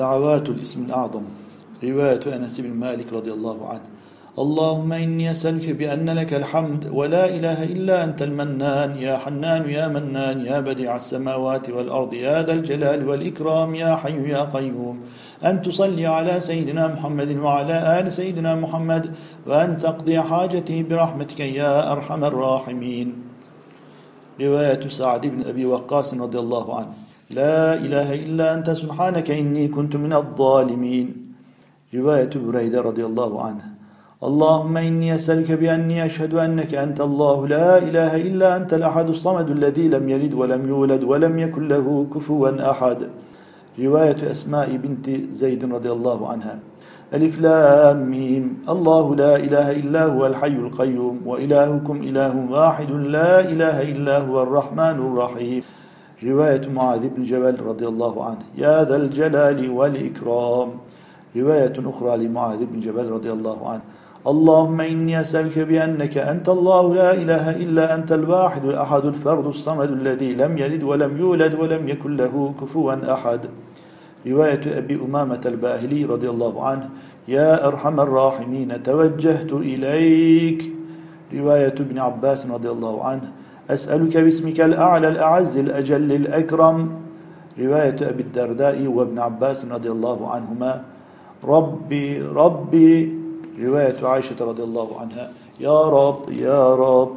دعوات الاسم الأعظم. رواية أنس بن مالك رضي الله عنه. اللهم إني أسألك بأن لك الحمد ولا إله إلا أنت المنان يا حنان يا منان يا بديع السماوات والأرض يا ذا الجلال والإكرام يا حي يا قيوم. أن تصلي على سيدنا محمد وعلى آل سيدنا محمد وأن تقضي حاجتي برحمتك يا أرحم الراحمين. رواية سعد بن أبي وقاص رضي الله عنه. لا إله إلا أنت سبحانك إني كنت من الظالمين. رواية بريدة رضي الله عنه. اللهم إني أسألك بأني أشهد أنك أنت الله. لا إله إلا أنت الأحد الصمد الذي لم يلد ولم يولد ولم يكن له كفوا أحد. رواية أسماء بنت زيد رضي الله عنها. ألف لام ميم. الله لا إله إلا هو الحي القيوم وإلهكم إله واحد. لا إله إلا هو الرحمن الرحيم. رواية معاذ بن جبل رضي الله عنه. يا ذا الجلال والإكرام. رواية أخرى لمعاذ بن جبل رضي الله عنه. اللهم إني أسألك بأنك أنت الله لا إله إلا أنت الواحد الأحد الفرد الصمد الذي لم يلد ولم يولد ولم يكن له كفوا أحد. رواية أبي أمامة الباهلي رضي الله عنه. يا أرحم الراحمين توجهت إليك. رواية ابن عباس رضي الله عنه. أسألك باسمك الأعلى الأعز الأجل الأكرم. رواية أبي الدرداء وابن عباس رضي الله عنهما. ربي ربي. رواية عائشة رضي الله عنها. يا رب يا رب.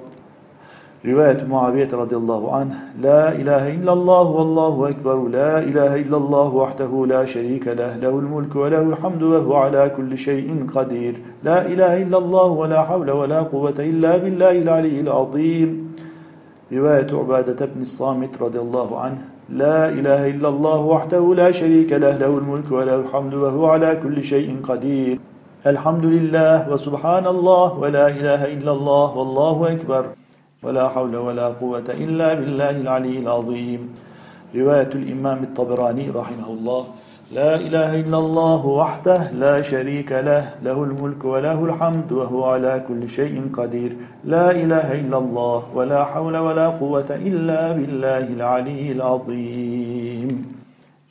رواية معاوية رضي الله عنه. لا إله إلا الله والله أكبر. لا إله إلا الله وحده لا شريك له. له الملك وله الحمد وهو على كل شيء قدير. لا إله إلا الله ولا حول ولا قوة إلا بالله العلي العظيم. رواية عبادة بن الصامت رضي الله عنه لا إله إلا الله وحده لا شريك له له الملك وله الحمد وهو على كل شيء قدير. الحمد لله وسبحان الله ولا إله إلا الله والله أكبر ولا حول ولا قوة إلا بالله العلي العظيم. رواية الإمام الطبراني رحمه الله. لا إله إلا الله وحده لا شريك له له الملك وله الحمد وهو على كل شيء قدير. لا إله إلا الله ولا حول ولا قوة إلا بالله العلي العظيم.